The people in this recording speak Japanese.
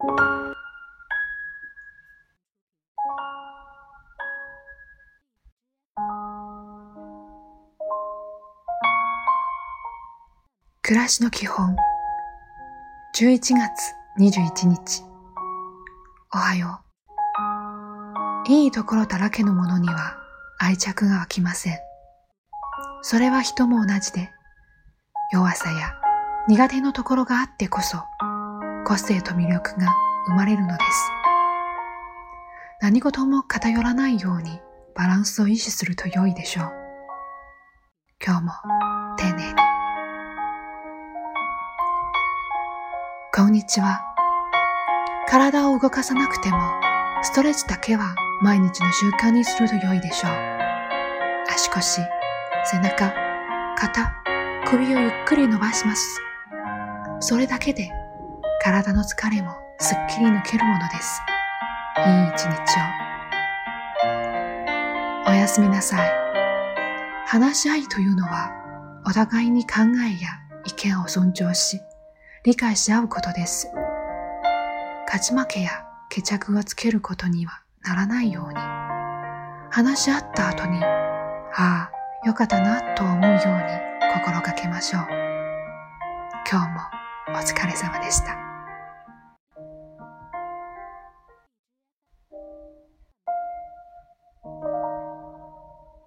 暮らしの基本。11月21日。おはよう。いいところだらけのものには愛着が湧きません。それは人も同じで弱さや苦手のところがあってこそ個性と魅力が生まれるのです何事も偏らないようにバランスを維持すると良いでしょう今日も丁寧にこんにちは。体を動かさなくても、ストレッチだけは毎日の習慣にすると良いでしょう。足腰、背中、肩、首をゆっくり伸ばします。それだけで体の疲れもすっきり抜けるものです。いい一日を。おやすみなさい。話し合いというのは、お互いに考えや意見を尊重し、理解し合うことです。勝ち負けや決着をつけることにはならないように、話し合った後に、ああ、よかったなと思うように心がけましょう。今日もお疲れ様でした。